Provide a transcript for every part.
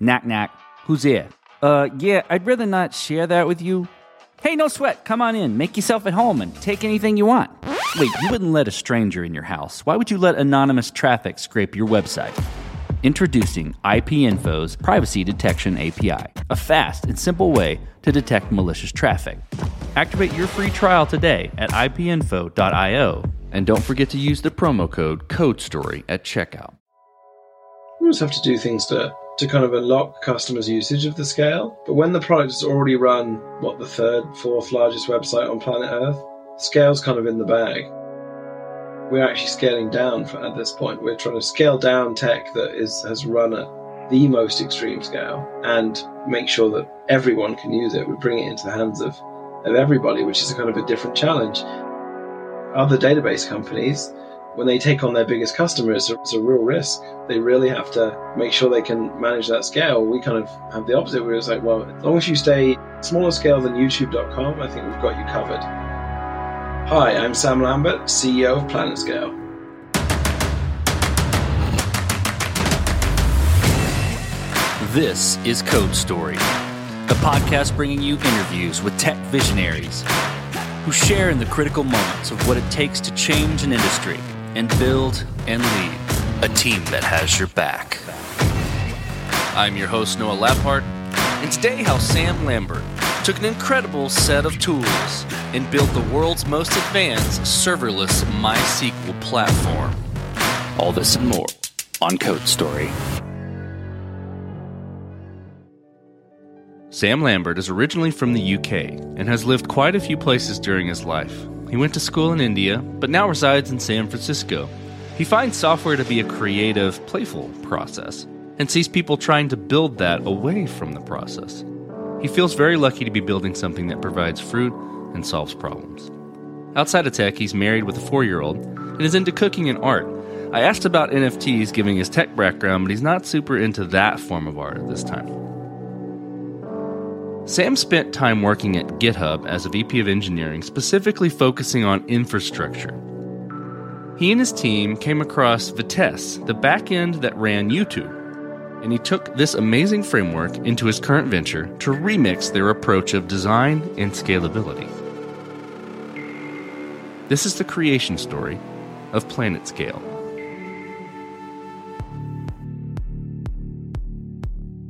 Knack knack. Who's there? Uh, yeah, I'd rather not share that with you. Hey, no sweat. Come on in. Make yourself at home and take anything you want. Wait, you wouldn't let a stranger in your house. Why would you let anonymous traffic scrape your website? Introducing IP Info's Privacy Detection API, a fast and simple way to detect malicious traffic. Activate your free trial today at ipinfo.io and don't forget to use the promo code CODESTORY at checkout. We always have to do things to, to kind of unlock customers' usage of the scale. But when the product has already run, what, the third, fourth largest website on planet Earth, scale's kind of in the bag. We're actually scaling down for, at this point. We're trying to scale down tech that is has run at the most extreme scale and make sure that everyone can use it. We bring it into the hands of, of everybody, which is a kind of a different challenge. Other database companies, when they take on their biggest customers, it's a real risk. They really have to make sure they can manage that scale. We kind of have the opposite. We're just like, well, as long as you stay smaller scale than YouTube.com, I think we've got you covered. Hi, I'm Sam Lambert, CEO of PlanetScale. This is Code Story, a podcast bringing you interviews with tech visionaries who share in the critical moments of what it takes to change an industry and build and lead a team that has your back. I'm your host, Noah Labhart, and today, how Sam Lambert took an incredible set of tools and built the world's most advanced serverless MySQL platform. All this and more on Code Story. Sam Lambert is originally from the UK and has lived quite a few places during his life. He went to school in India, but now resides in San Francisco. He finds software to be a creative, playful process and sees people trying to build that away from the process. He feels very lucky to be building something that provides fruit and solves problems. Outside of tech, he's married with a four year old and is into cooking and art. I asked about NFTs giving his tech background, but he's not super into that form of art at this time. Sam spent time working at GitHub as a VP of engineering, specifically focusing on infrastructure. He and his team came across Vitess, the backend that ran YouTube, and he took this amazing framework into his current venture to remix their approach of design and scalability. This is the creation story of PlanetScale.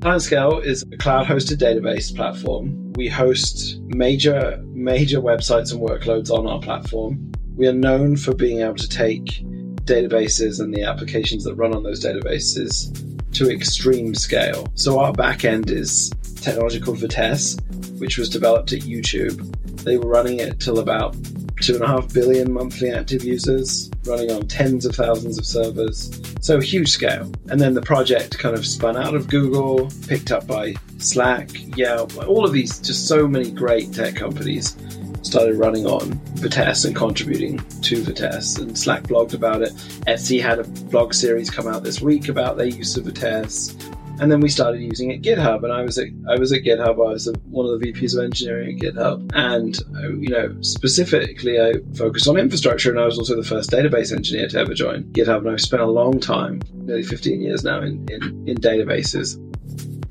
PlanetScale is a cloud hosted database platform. We host major, major websites and workloads on our platform. We are known for being able to take databases and the applications that run on those databases to extreme scale. So our backend is technology called Vitess, which was developed at YouTube. They were running it till about two and a half billion monthly active users, running on tens of thousands of servers. So huge scale. And then the project kind of spun out of Google, picked up by Slack, Yelp, all of these, just so many great tech companies started running on Vitess and contributing to Vitess. And Slack blogged about it. Etsy had a blog series come out this week about their use of Vitess and then we started using it GitHub. And I was at I was at GitHub. I was one of the VPs of engineering at GitHub, and uh, you know specifically I focused on infrastructure, and I was also the first database engineer to ever join GitHub. And I've spent a long time, nearly 15 years now, in in, in databases.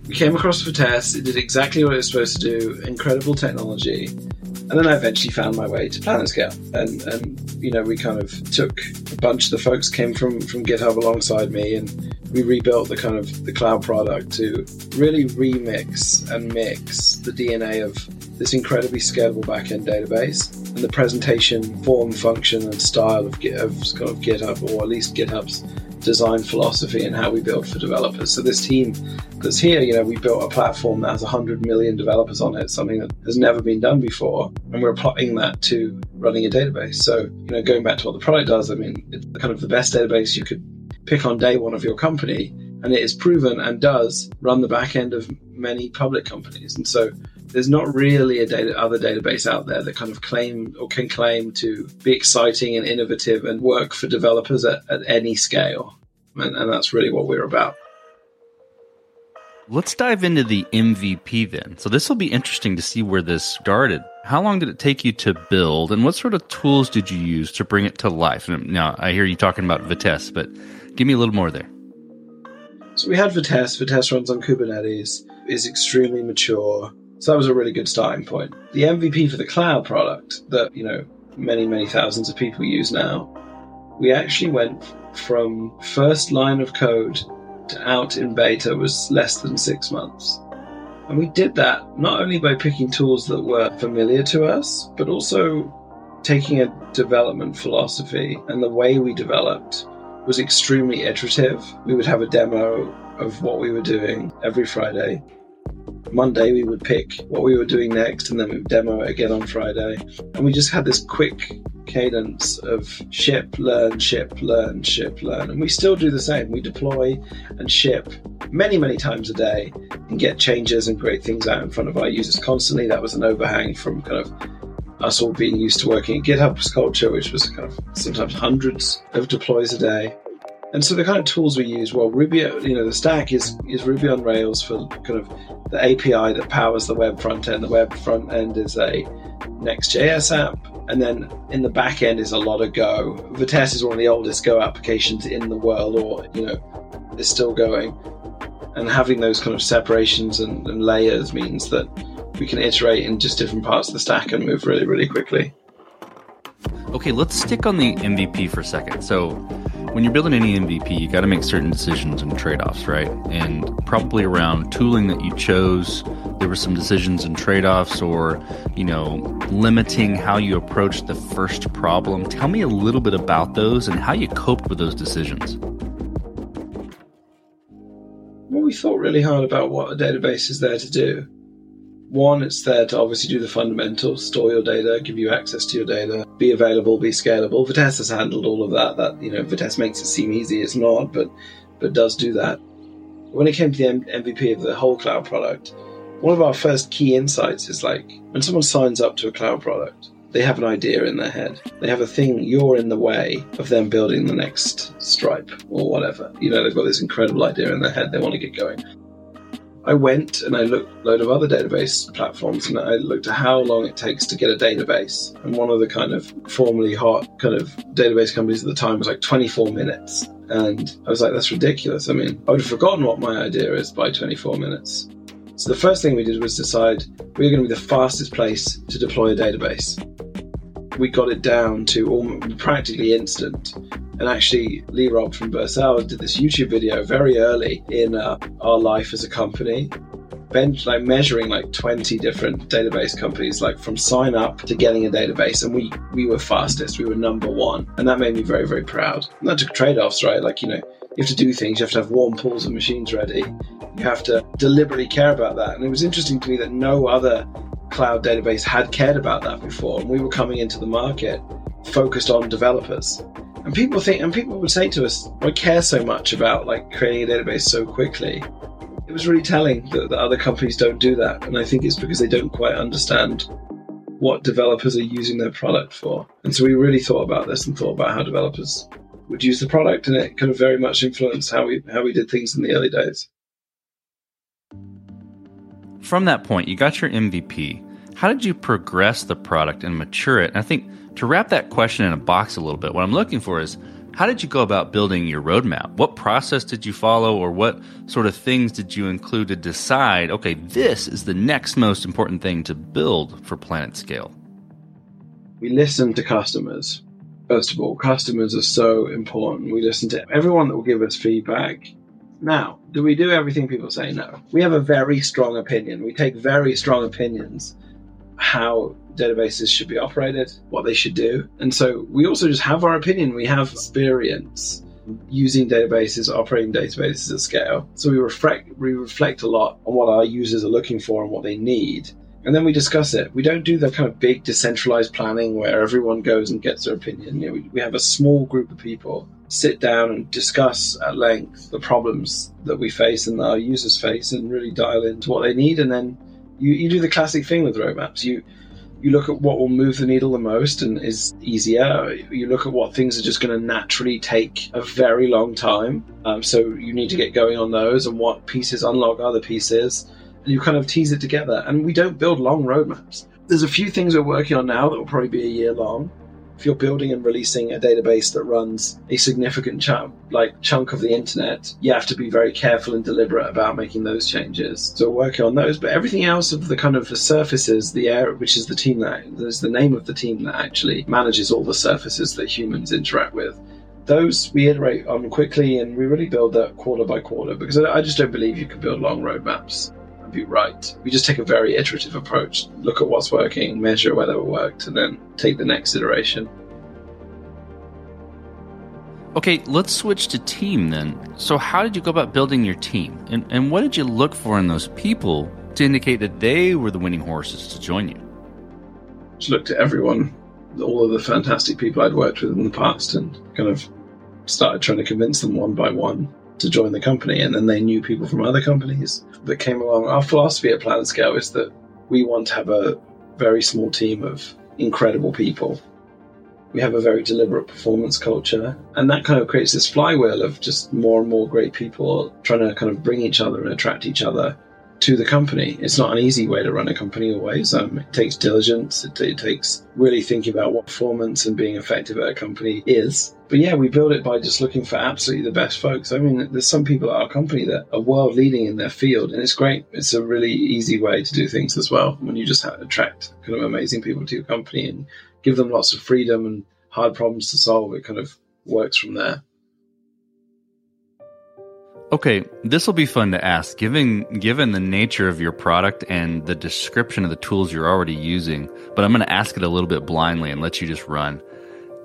We came across Vitess. It did exactly what it was supposed to do. Incredible technology. And then I eventually found my way to PlanetScale, and and you know we kind of took a bunch of the folks came from from GitHub alongside me, and we rebuilt the kind of the cloud product to really remix and mix the DNA of this incredibly scalable backend database and the presentation, form, function, and style of, of kind of GitHub, or at least GitHub's design philosophy and how we build for developers. So this team that's here, you know, we built a platform that has 100 million developers on it, something that has never been done before, and we're applying that to running a database. So, you know, going back to what the product does, I mean, it's kind of the best database you could pick on day one of your company, and it is proven and does run the back end of many public companies. And so there's not really a data, other database out there that kind of claim or can claim to be exciting and innovative and work for developers at, at any scale. And, and that's really what we're about. Let's dive into the MVP then. So this will be interesting to see where this started. How long did it take you to build, and what sort of tools did you use to bring it to life? And now I hear you talking about Vitess, but give me a little more there. So we had Vitess. Vitess runs on Kubernetes, is extremely mature. So that was a really good starting point. The MVP for the cloud product that, you know, many, many thousands of people use now, we actually went from first line of code to out in beta was less than six months. And we did that not only by picking tools that were familiar to us, but also taking a development philosophy and the way we developed was extremely iterative. We would have a demo of what we were doing every Friday. Monday, we would pick what we were doing next, and then we would demo it again on Friday. And we just had this quick cadence of ship, learn, ship, learn, ship, learn. And we still do the same. We deploy and ship many, many times a day and get changes and great things out in front of our users constantly. That was an overhang from kind of us all being used to working at GitHub's culture, which was kind of sometimes hundreds of deploys a day. And so the kind of tools we use, well, Ruby, you know, the stack is is Ruby on Rails for kind of the API that powers the web front end. The web front end is a Next.js app, and then in the back end is a lot of Go. Vitess is one of the oldest Go applications in the world, or you know, is still going. And having those kind of separations and, and layers means that we can iterate in just different parts of the stack and move really, really quickly. Okay, let's stick on the MVP for a second. So, when you're building any MVP, you got to make certain decisions and trade offs, right? And probably around tooling that you chose, there were some decisions and trade offs, or, you know, limiting how you approached the first problem. Tell me a little bit about those and how you coped with those decisions. Well, we thought really hard about what a database is there to do one, it's there to obviously do the fundamentals, store your data, give you access to your data, be available, be scalable. Vitess has handled all of that. That you know, Vitess makes it seem easy. It's not, but but does do that. When it came to the M- MVP of the whole cloud product, one of our first key insights is like when someone signs up to a cloud product, they have an idea in their head. They have a thing, you're in the way of them building the next Stripe or whatever. You know, they've got this incredible idea in their head, they want to get going. I went and I looked a load of other database platforms and I looked at how long it takes to get a database. And one of the kind of formerly hot kind of database companies at the time was like 24 minutes. And I was like, that's ridiculous. I mean, I would have forgotten what my idea is by 24 minutes. So the first thing we did was decide we we're going to be the fastest place to deploy a database. We got it down to almost practically instant and actually, Lee Robb from Vercel did this YouTube video very early in uh, our life as a company, bench like measuring like 20 different database companies like from sign up to getting a database. And we we were fastest. We were number one. And that made me very very proud. And that took trade-offs right? Like you know you have to do things. You have to have warm pools of machines ready. You have to deliberately care about that. And it was interesting to me that no other cloud database had cared about that before. And we were coming into the market focused on developers and people think, and people would say to us, "I care so much about like creating a database so quickly." It was really telling that, that other companies don't do that, and I think it's because they don't quite understand what developers are using their product for. And so we really thought about this and thought about how developers would use the product, and it kind of very much influenced how we how we did things in the early days. From that point, you got your MVP. How did you progress the product and mature it? And I think to wrap that question in a box a little bit, what I'm looking for is how did you go about building your roadmap? What process did you follow, or what sort of things did you include to decide, okay, this is the next most important thing to build for PlanetScale? We listen to customers. First of all, customers are so important. We listen to everyone that will give us feedback. Now, do we do everything people say? No. We have a very strong opinion. We take very strong opinions how databases should be operated, what they should do. And so we also just have our opinion, we have experience using databases, operating databases at scale. So we reflect we reflect a lot on what our users are looking for and what they need. And then we discuss it. We don't do the kind of big decentralized planning where everyone goes and gets their opinion. You know, we, we have a small group of people sit down and discuss at length the problems that we face and that our users face and really dial into what they need. And then you, you do the classic thing with roadmaps. You you look at what will move the needle the most and is easier. You look at what things are just going to naturally take a very long time. Um, so you need to get going on those and what pieces unlock other pieces. And you kind of tease it together. And we don't build long roadmaps. There's a few things we're working on now that will probably be a year long. If you're building and releasing a database that runs a significant chunk, like chunk of the internet, you have to be very careful and deliberate about making those changes. So we're working on those, but everything else of the kind of the surfaces, the air, which is the team that is the name of the team that actually manages all the surfaces that humans interact with. Those we iterate on quickly and we really build that quarter by quarter because I just don't believe you can build long roadmaps be right. We just take a very iterative approach, look at what's working, measure whether it worked, and then take the next iteration. Okay, let's switch to team then. So, how did you go about building your team? And, and what did you look for in those people to indicate that they were the winning horses to join you? Just looked at everyone, all of the fantastic people I'd worked with in the past, and kind of started trying to convince them one by one to join the company. And then they knew people from other companies that came along. Our philosophy at PlanetScale is that we want to have a very small team of incredible people. We have a very deliberate performance culture, and that kind of creates this flywheel of just more and more great people trying to kind of bring each other and attract each other to the company. It's not an easy way to run a company always. Um, it takes diligence. It, it, takes really thinking about what performance and being effective at a company is. But yeah, we build it by just looking for absolutely the best folks. I mean, there's some people at our company that are world leading in their field, and it's great. It's a really easy way to do things as well when you just attract kind of amazing people to your company and give them lots of freedom and hard problems to solve. It kind of works from there. Okay, this will be fun to ask. Given given the nature of your product and the description of the tools you're already using, but I'm going to ask it a little bit blindly and let you just run.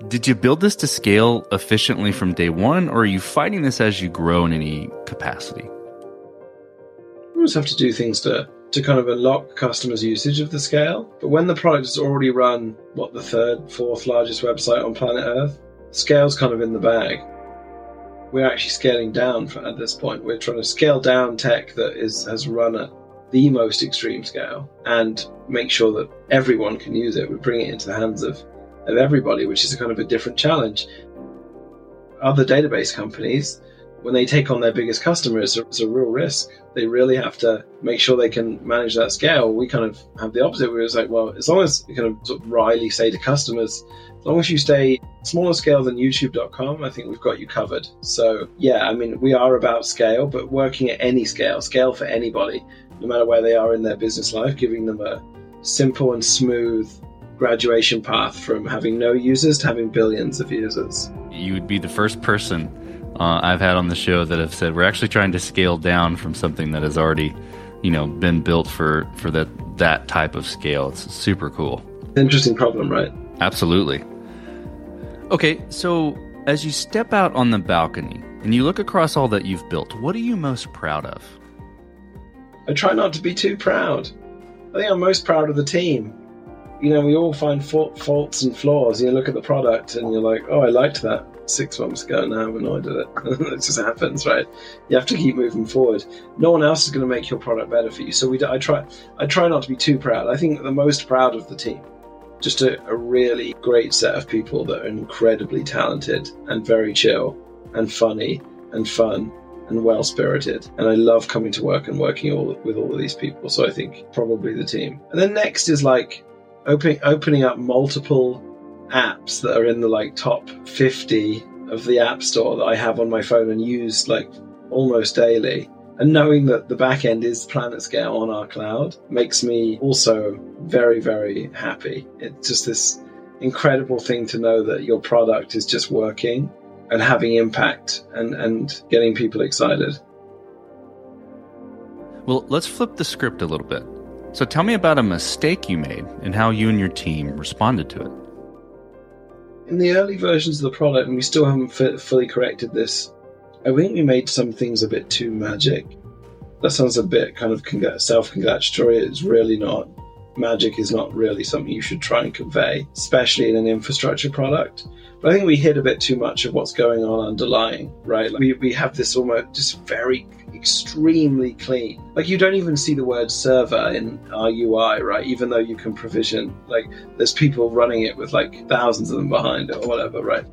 Did you build this to scale efficiently from day one, or are you fighting this as you grow in any capacity? We always have to do things to to kind of unlock customers' usage of the scale. But when the product has already run what the third, fourth largest website on planet Earth, scale's kind of in the bag we're actually scaling down at this point. We're trying to scale down tech that is has run at the most extreme scale and make sure that everyone can use it. We bring it into the hands of, of everybody, which is a kind of a different challenge. Other database companies, when they take on their biggest customers, it's a real risk. They really have to make sure they can manage that scale. We kind of have the opposite. We're like, well, as long as we kind of, sort of wryly say to customers, as long as you stay smaller scale than youtube.com, I think we've got you covered. So, yeah, I mean, we are about scale, but working at any scale, scale for anybody, no matter where they are in their business life, giving them a simple and smooth graduation path from having no users to having billions of users. You would be the first person uh, I've had on the show that have said we're actually trying to scale down from something that has already, you know, been built for for that that type of scale. It's super cool. Interesting problem, right? Absolutely. Okay, so as you step out on the balcony and you look across all that you've built, what are you most proud of? I try not to be too proud. I think I'm most proud of the team. You know, we all find faults and flaws. You look at the product and you're like, oh, I liked that six months ago. Now when annoyed at it. it just happens, right? You have to keep moving forward. No one else is going to make your product better for you. So we, I try, I try not to be too proud. I think the most proud of the team just a, a really great set of people that are incredibly talented and very chill and funny and fun and well spirited. And I love coming to work and working all, with all of these people. So I think probably the team. And then next is like opening opening up multiple apps that are in the like top 50 of the app store that I have on my phone and use like almost daily and knowing that the back end is PlanetScale on our cloud makes me also very, very happy. It's just this incredible thing to know that your product is just working and having impact and, and getting people excited. Well, let's flip the script a little bit. So tell me about a mistake you made and how you and your team responded to it. In the early versions of the product, and we still haven't fully corrected this, I think we made some things a bit too magic. That sounds a bit kind of self congratulatory. It's really not. Magic is not really something you should try and convey, especially in an infrastructure product. But I think we hid a bit too much of what's going on underlying, right? Like we, we have this almost just very extremely clean. Like you don't even see the word server in our UI, right? Even though you can provision, like there's people running it with like thousands of them behind it or whatever, right?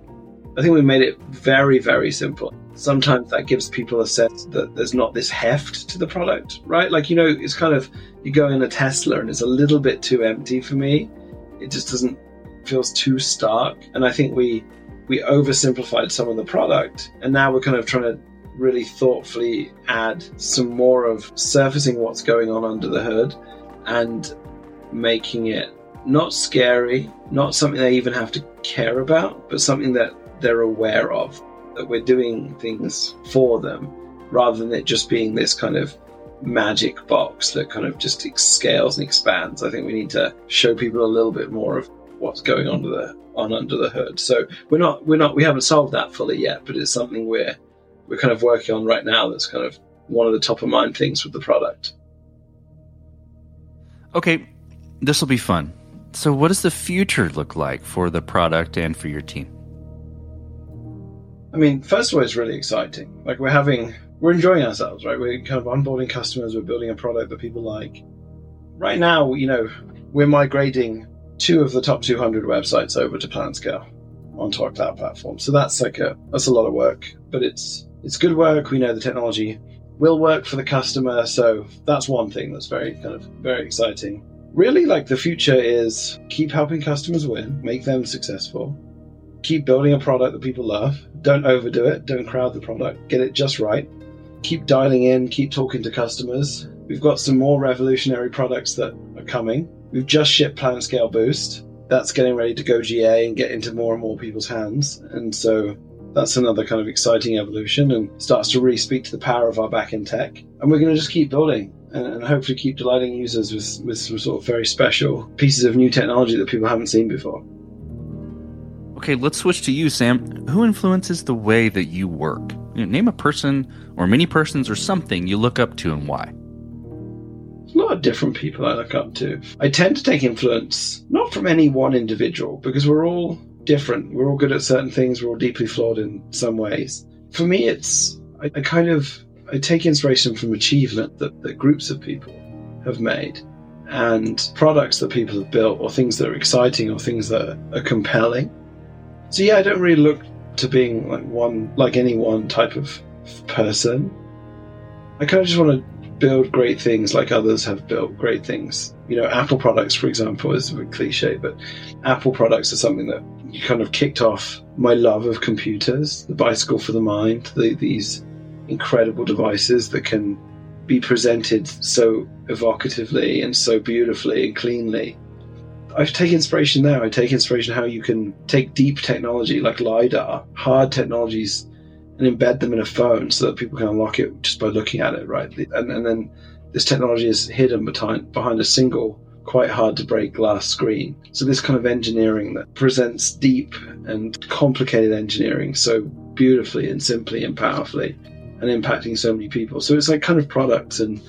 I think we made it very, very simple sometimes that gives people a sense that there's not this heft to the product, right? Like, you know, it's kind of, you go in a Tesla and it's a little bit too empty for me. It just doesn't feels too stark. And I think we we oversimplified some of the product, and now we're kind of trying to really thoughtfully add some more of surfacing what's going on under the hood and making it not scary, not something they even have to care about, but something that they're aware of, that we're doing things for them rather than it just being this kind of magic box that kind of just scales and expands. I think we need to show people a little bit more of what's going on under the on under the hood. So we're not we're not we haven't solved that fully yet, but it's something we're we're kind of working on right now. That's kind of one of the top of mind things with the product. Okay, this will be fun. So, what does the future look like for the product and for your team? I mean, first of all, it's really exciting. Like we're having, we're enjoying ourselves, right? We're kind of onboarding customers. We're building a product that people like. Right now, you know, we're migrating two of the top 200 websites over to PlanetScale onto our cloud platform. So that's like a that's a lot of work, but it's it's good work. We know the technology will work for the customer, so that's one thing that's very kind of very exciting really like the future is keep helping customers win, make them successful, keep building a product that people love. Don't overdo it, don't crowd the product, get it just right. Keep dialing in, keep talking to customers. We've got some more revolutionary products that are coming. We've just shipped PlanetScale Boost. That's getting ready to go GA and get into more and more people's hands. And so that's another kind of exciting evolution and starts to really speak to the power of our backend tech. And we're going to just keep building and, and hopefully keep delighting users with, with some sort of very special pieces of new technology that people haven't seen before. Okay, let's switch to you, Sam. Who influences the way that you work? You know, name a person or many persons or something you look up to and why. A lot of different people I look up to. I tend to take influence not from any one individual because we're all different. We're all good at certain things. We're all deeply flawed in some ways. For me, it's I, I kind of I take inspiration from achievement that, that groups of people have made and products that people have built or things that are exciting or things that are compelling. So yeah, I don't really look to being like one like any one type of person. I kind of just want to build great things like others have built great things. You know, Apple products, for example, is a cliche, but Apple products are something that kind of kicked off my love of computers, the bicycle for the mind, the, these incredible devices that can be presented so evocatively and so beautifully and cleanly. I take inspiration there. I take inspiration how you can take deep technology like LiDAR, hard technologies, and embed them in a phone so that people can unlock it just by looking at it, right? And, and then this technology is hidden behind, behind a single, quite hard to break glass screen. So, this kind of engineering that presents deep and complicated engineering so beautifully and simply and powerfully and impacting so many people. So it's like kind of products and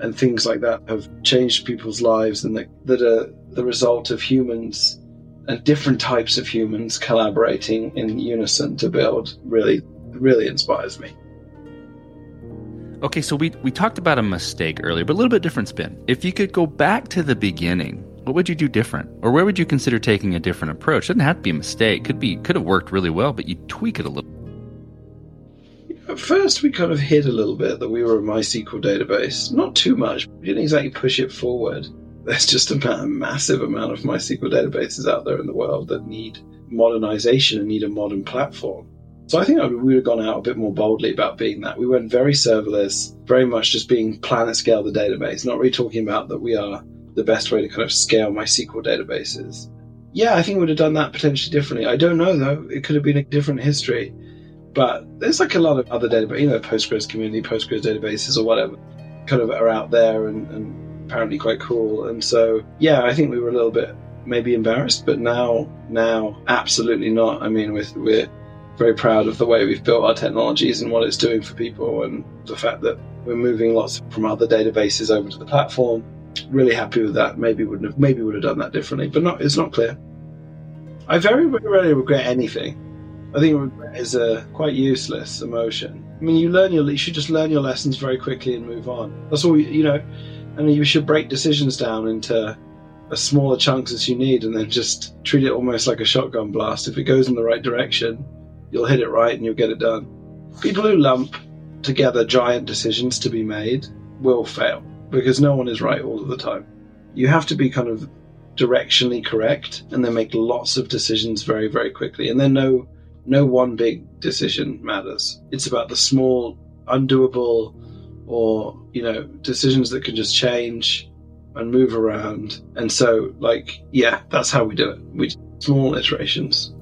and things like that have changed people's lives and that, that are the result of humans and different types of humans collaborating in unison to build really really inspires me. Okay, so we we talked about a mistake earlier, but a little bit different spin. If you could go back to the beginning, what would you do different? Or where would you consider taking a different approach? It doesn't have to be a mistake. Could be could have worked really well, but you tweak it a little. At first, we kind of hid a little bit that we were a MySQL database. Not too much. We didn't exactly push it forward. There's just a massive amount of MySQL databases out there in the world that need modernization and need a modern platform. So I think we would have gone out a bit more boldly about being that. We went very serverless, very much just being PlanetScale the database, not really talking about that we are the best way to kind of scale MySQL databases. Yeah, I think we would have done that potentially differently. I don't know though. It could have been a different history. But there's like a lot of other database, you know, Postgres community, Postgres databases or whatever, kind of are out there and, and apparently quite cool. And so, yeah, I think we were a little bit maybe embarrassed, but now, now, absolutely not. I mean, we're, we're very proud of the way we've built our technologies and what it's doing for people, and the fact that we're moving lots from other databases over to the platform. Really happy with that. Maybe wouldn't have, maybe would have done that differently, but not. It's not clear. I very rarely regret anything I think regret is a quite useless emotion. I mean, you learn your, you should just learn your lessons very quickly and move on. That's all, you know. I mean, you should break decisions down into as smaller chunks as you need and then just treat it almost like a shotgun blast. If it goes in the right direction, you'll hit it right and you'll get it done. People who lump together giant decisions to be made will fail because no one is right all of the time. You have to be kind of directionally correct and then make lots of decisions very, very quickly. And then no no one big decision matters. It's about the small, undoable, or you know, decisions that can just change and move around. And so, like, yeah, that's how we do it. We small iterations.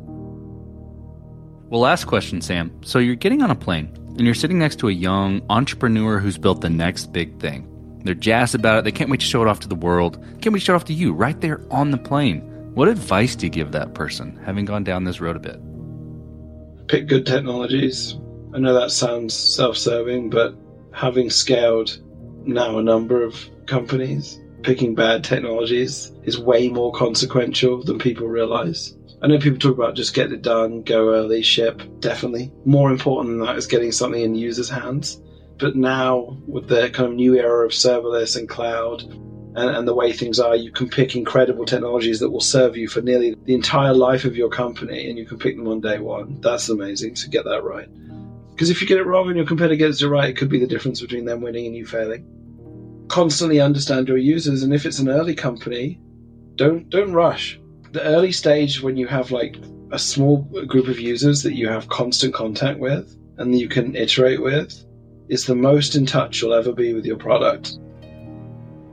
Well, last question, Sam. So you're getting on a plane and you're sitting next to a young entrepreneur who's built the next big thing. They're jazzed about it. They can't wait to show it off to the world. Can't wait to show it off to you right there on the plane. What advice do you give that person, having gone down this road a bit? Pick good technologies. I know that sounds self serving, but having scaled now a number of companies, picking bad technologies is way more consequential than people realize. I know people talk about just get it done, go early, ship. Definitely. More important than that is getting something in users' hands. But now, with the kind of new era of serverless and cloud, and, and, the way things are, you can pick incredible technologies that will serve you for nearly the entire life of your company, and you can pick them on day one. That's amazing to get that right. Because if you get it wrong and your competitor gets it right, it could be the difference between them winning and you failing. Constantly understand your users, and if it's an early company, don't don't rush. The early stage when you have like a small group of users that you have constant contact with and you can iterate with is the most in touch you'll ever be with your product.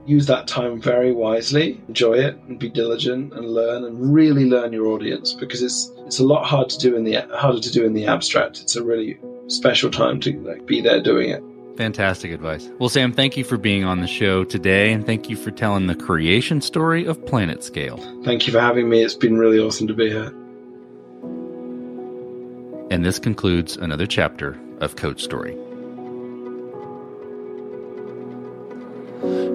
Use that time very wisely, enjoy it, and be diligent and learn and really learn your audience because it's it's a lot hard to do in the harder to do in the abstract. It's a really special time to like, be there doing it. Fantastic advice. Well, Sam, thank you for being on the show today, and thank you for telling the creation story of PlanetScale. Thank you for having me. It's been really awesome to be here. And this concludes another chapter of Code Story.